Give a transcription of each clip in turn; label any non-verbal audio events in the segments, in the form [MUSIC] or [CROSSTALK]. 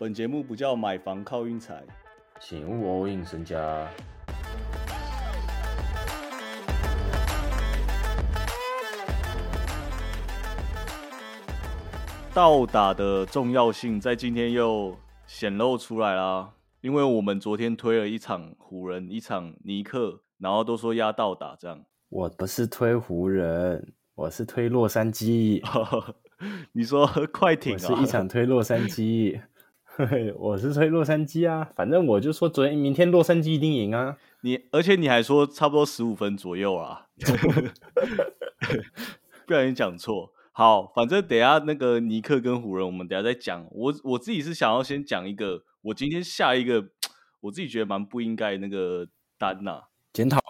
本节目不叫买房靠运财，请勿 all in 身家。倒打的重要性在今天又显露出来啦。因为我们昨天推了一场湖人，一场尼克，然后都说压倒打这样。我不是推湖人，我是推洛杉矶。[LAUGHS] 你说快艇啊？是一场推洛杉矶。[LAUGHS] 我是吹洛杉矶啊，反正我就说昨天、明天洛杉矶一定赢啊。你而且你还说差不多十五分左右啊，[LAUGHS] 不小心讲错。好，反正等下那个尼克跟湖人，我们等下再讲。我我自己是想要先讲一个，我今天下一个，[TSK] 我自己觉得蛮不应该那个单呐。检讨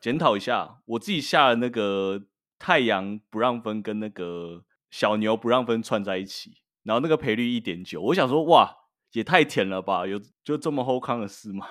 检讨一下，我自己下了那个太阳不让分跟那个小牛不让分串在一起，然后那个赔率一点九，我想说哇，也太甜了吧，有就这么后康的事吗？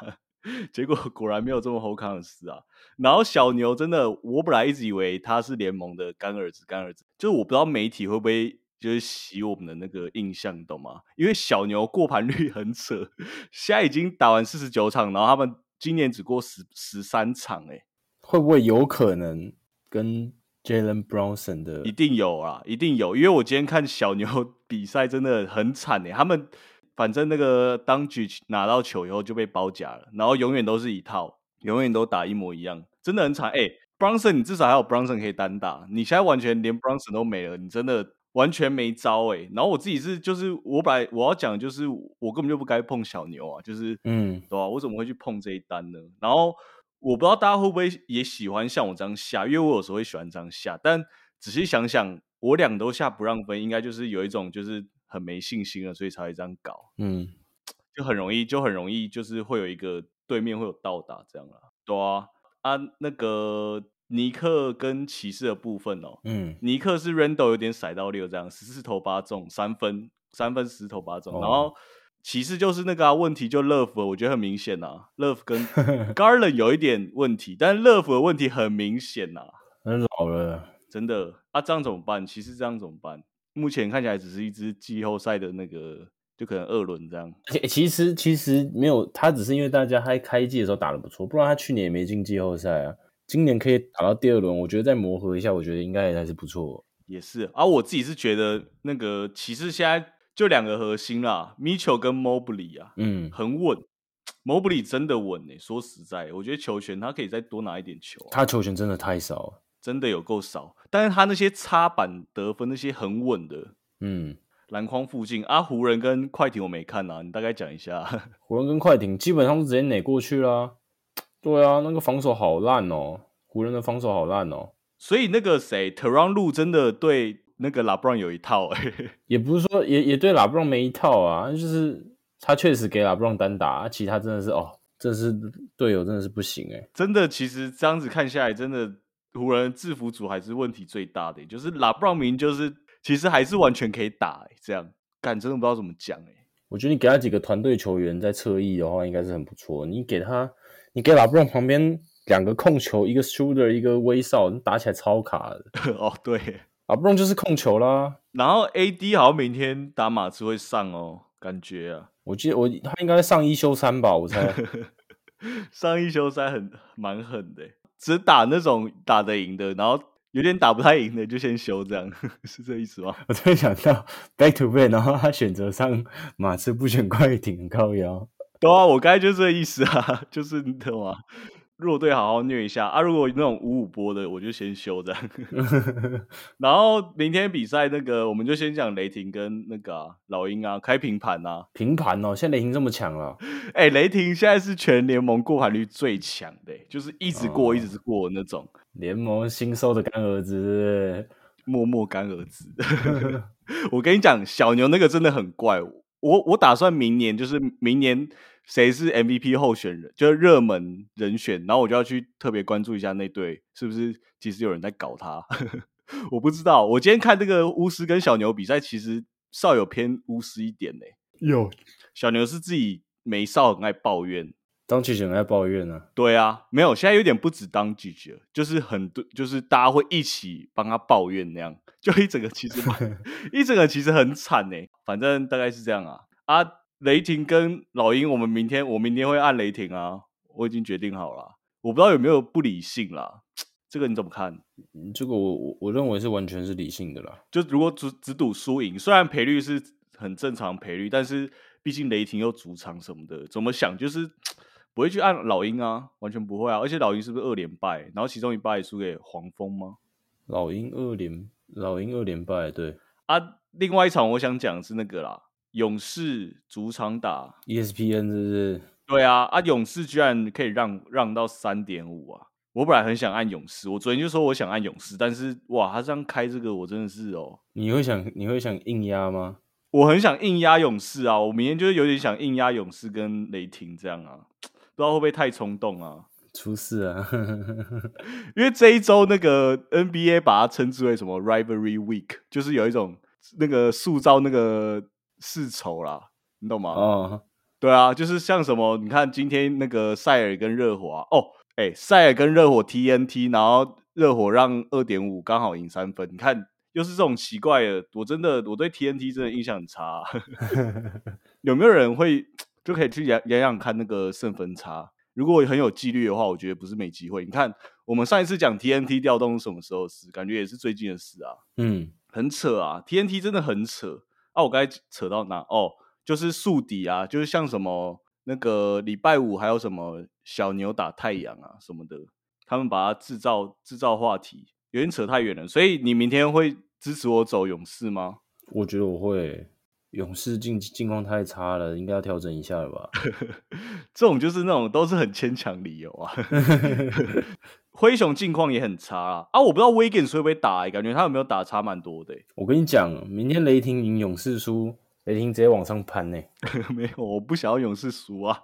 [LAUGHS] 结果果然没有这么后康的事啊！然后小牛真的，我本来一直以为他是联盟的干儿子，干儿子，就是我不知道媒体会不会就是洗我们的那个印象，懂吗？因为小牛过盘率 [LAUGHS] 很扯，现在已经打完四十九场，然后他们今年只过十十三场，哎，会不会有可能跟 Jalen Brownson 的？一定有啊，一定有，因为我今天看小牛 [LAUGHS] 比赛真的很惨哎，他们。反正那个当局拿到球以后就被包夹了，然后永远都是一套，永远都打一模一样，真的很惨。哎，Bronson，你至少还有 Bronson 可以单打，你现在完全连 Bronson 都没了，你真的完全没招哎。然后我自己是，就是我本来我要讲，就是我根本就不该碰小牛啊，就是嗯，对吧？我怎么会去碰这一单呢？然后我不知道大家会不会也喜欢像我这样下，因为我有时候会喜欢这样下，但仔细想想，我两都下不让分，应该就是有一种就是。很没信心了，所以才会这样搞。嗯，[TSK] 就很容易，就很容易，就是会有一个对面会有倒打这样啊。对啊，啊，那个尼克跟骑士的部分哦，嗯，尼克是 Randall 有点甩到六这样，十四投八中，三分三分十投八中。然后骑士就是那个问题就 Love，我觉得很明显呐，Love 跟 [LAUGHS] Garland 有一点问题，但是 Love 的问题很明显呐，很老了，真的啊，这样怎么办？骑士这样怎么办？目前看起来只是一支季后赛的那个，就可能二轮这样。其实其实没有，他只是因为大家还开季的时候打的不错，不然他去年也没进季后赛啊。今年可以打到第二轮，我觉得再磨合一下，我觉得应该也还是不错。也是，而我自己是觉得那个骑士现在就两个核心啦，Mitchell 跟 Mobley 啊，嗯，很稳。Mobley 真的稳诶，说实在，我觉得球权他可以再多拿一点球。他球权真的太少了。真的有够少，但是他那些插板得分那些很稳的，嗯，篮筐附近啊，湖人跟快艇我没看啊，你大概讲一下。[LAUGHS] 湖人跟快艇基本上是直接哪过去啦，对啊，那个防守好烂哦，湖人的防守好烂哦，所以那个谁特朗路真的对那个拉布朗有一套，哎，也不是说也也对拉布朗没一套啊，就是他确实给拉布朗单打，其他真的是哦，这是队友真的是不行哎，真的，其实这样子看下来，真的。湖人制服组还是问题最大的，就是拉布朗明就是其实还是完全可以打，这样干真的不知道怎么讲哎。我觉得你给他几个团队球员在侧翼的话，应该是很不错。你给他，你给拉布朗旁边两个控球，一个 shooter，一个威少，打起来超卡的。[LAUGHS] 哦，对，拉布朗就是控球啦。然后 AD 好像明天打马刺会上哦，感觉啊，我记得我他应该上一休三吧，我猜 [LAUGHS] 上一休三很蛮狠的。只打那种打得赢的，然后有点打不太赢的就先休，这样 [LAUGHS] 是这意思吗？我突然想到 back to back，然后他选择上马刺不选快艇，高腰。对啊，我刚才就这意思啊，[LAUGHS] 就是你懂吗？弱队好好虐一下啊！如果那种五五波的，我就先休这样。[LAUGHS] 然后明天比赛那个，我们就先讲雷霆跟那个老鹰啊，开平盘啊，平盘哦！现在雷霆这么强了，[LAUGHS] 哎，雷霆现在是全联盟过盘率最强的，就是一直过，一直过那种。联盟新收的干儿子，默默干儿子。[LAUGHS] 我跟你讲，小牛那个真的很怪。我我我打算明年就是明年。谁是 MVP 候选人？就是热门人选，然后我就要去特别关注一下那队是不是其实有人在搞他。[LAUGHS] 我不知道，我今天看这个巫师跟小牛比赛，其实少有偏巫师一点呢。有小牛是自己没少很爱抱怨，当记者在抱怨呢。对啊，没有，现在有点不止当记者，就是很多，就是大家会一起帮他抱怨那样，[LAUGHS] 就一整个其实 [LAUGHS] 一整个其实很惨呢。反正大概是这样啊啊。雷霆跟老鹰，我们明天我明天会按雷霆啊，我已经决定好了。我不知道有没有不理性啦，[TSK] 这个你怎么看？这个我我我认为是完全是理性的啦。就如果只只赌输赢，虽然赔率是很正常赔率，但是毕竟雷霆又主场什么的，怎么想就是不会去按老鹰啊，完全不会啊。而且老鹰是不是二连败？然后其中一败输给黄蜂吗？老鹰二连老鹰二连败，对啊。另外一场我想讲是那个啦，勇士主场打 ESPN 是不是？对啊，啊勇士居然可以让让到三点五啊！我本来很想按勇士，我昨天就说我想按勇士，但是哇，他这样开这个，我真的是哦。你会想你会想硬压吗？我很想硬压勇士啊！我明天就是有点想硬压勇士跟雷霆这样啊，不知道会不会太冲动啊？出事啊！[LAUGHS] 因为这一周那个 NBA 把它称之为什么 Rivalry Week，就是有一种。那个塑造那个世仇啦，你懂吗？哦，对啊，就是像什么，你看今天那个塞尔跟热火啊，哦，哎，塞尔跟热火 TNT，然后热火让二点五刚好赢三分，你看又是这种奇怪的，我真的我对 TNT 真的印象很差。[LAUGHS] [LAUGHS] 有没有人会就可以去养养养看那个胜分差？如果很有纪律的话，我觉得不是没机会。你看我们上一次讲 TNT 调动什么时候事，感觉也是最近的事啊。嗯。很扯啊，TNT 真的很扯啊！我刚才扯到哪？哦，就是宿敌啊，就是像什么那个礼拜五还有什么小牛打太阳啊什么的，他们把它制造制造话题，有点扯太远了。所以你明天会支持我走勇士吗？我觉得我会，勇士境境况太差了，应该要调整一下了吧？[LAUGHS] 这种就是那种都是很牵强理由啊。[LAUGHS] 灰熊近况也很差啊！啊，我不知道 Wiggins 会不会打，感觉他有没有打差蛮多的。我跟你讲，明天雷霆赢勇士输，雷霆直接往上攀呢。[LAUGHS] 没有，我不想要勇士输啊。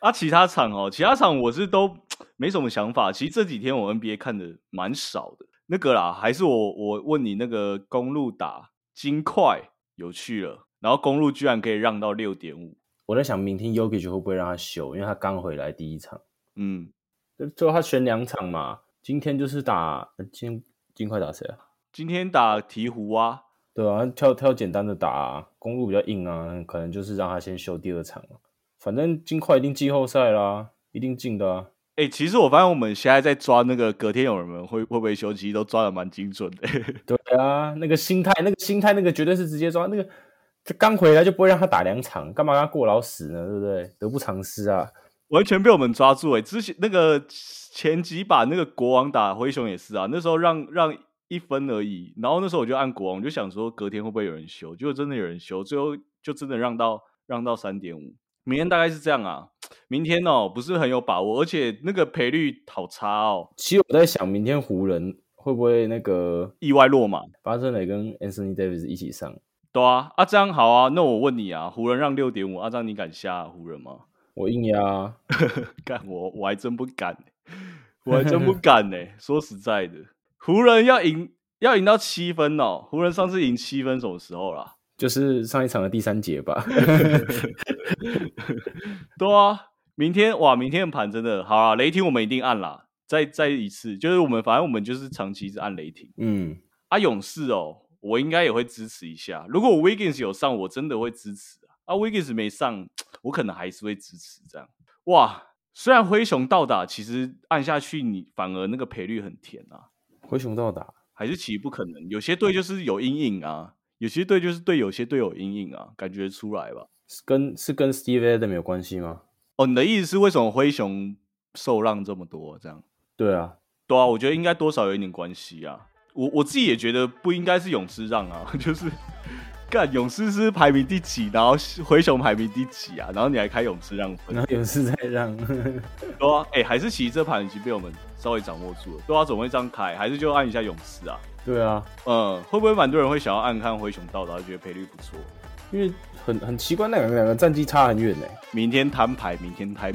啊，其他场哦，其他场我是都没什么想法。其实这几天我 NBA 看的蛮少的。那个啦，还是我我问你，那个公路打金块有趣了，然后公路居然可以让到六点五。我在想，明天 Yogi 会不会让他休，因为他刚回来第一场。嗯。最后他选两场嘛，今天就是打今尽快打谁啊？今天打鹈鹕啊，对啊，挑挑简单的打，公路比较硬啊，可能就是让他先休第二场反正金块一定季后赛啦，一定进的啊。哎，其实我发现我们现在在抓那个隔天有人们会会不会休，其实都抓的蛮精准的。[LAUGHS] 对啊，那个心态，那个心态，那个绝对是直接抓那个，就刚回来就不会让他打两场，干嘛让他过劳死呢？对不对？得不偿失啊。完全被我们抓住哎！之前那个前几把那个国王打灰熊也是啊，那时候让让一分而已，然后那时候我就按国王，我就想说隔天会不会有人修，结果真的有人修，最后就真的让到让到三点五。明天大概是这样啊，明天哦不是很有把握，而且那个赔率好差哦。其实我在想，明天湖人会不会那个意外落马，巴森雷跟 Anthony Davis 一起上？对啊，阿张好啊，那我问你啊，湖人让六点五，阿张你敢下湖人吗？我硬压，[LAUGHS] 干我我还真不敢，我还真不敢呢。[LAUGHS] 说实在的，湖人要赢要赢到七分哦。湖人上次赢七分什么时候啦？[LAUGHS] 就是上一场的第三节吧。对啊，明天哇，明天的盘真的好啊。雷霆我们一定按啦，再再一次，就是我们反正我们就是长期是按雷霆。嗯，啊，勇士哦，我应该也会支持一下。如果 Wiggins 有上，我真的会支持啊。啊，Wiggins 没上。我可能还是会支持这样哇！虽然灰熊倒打，其实按下去你反而那个赔率很甜啊。灰熊倒打还是其实不可能，有些队就是有阴影啊，有些队就是对有些队有阴影啊，感觉出来吧？跟是跟 Steve Adams 有关系吗？哦，你的意思是为什么灰熊受让这么多？这样？对啊，对啊，我觉得应该多少有一点关系啊。我我自己也觉得不应该是勇士让啊，[LAUGHS] 就是。干勇士是排名第几？然后灰熊排名第几啊？然后你还开勇士让分？然后勇士再让？[LAUGHS] 对啊，哎，还是其实这盘已经被我们稍微掌握住了。对啊，总会这样开，还是就按一下勇士啊？对啊，嗯，会不会蛮多人会想要按看灰熊到达，觉得赔率不错？因为很很奇怪，那两个两个战绩差很远呢。明天摊牌，明天摊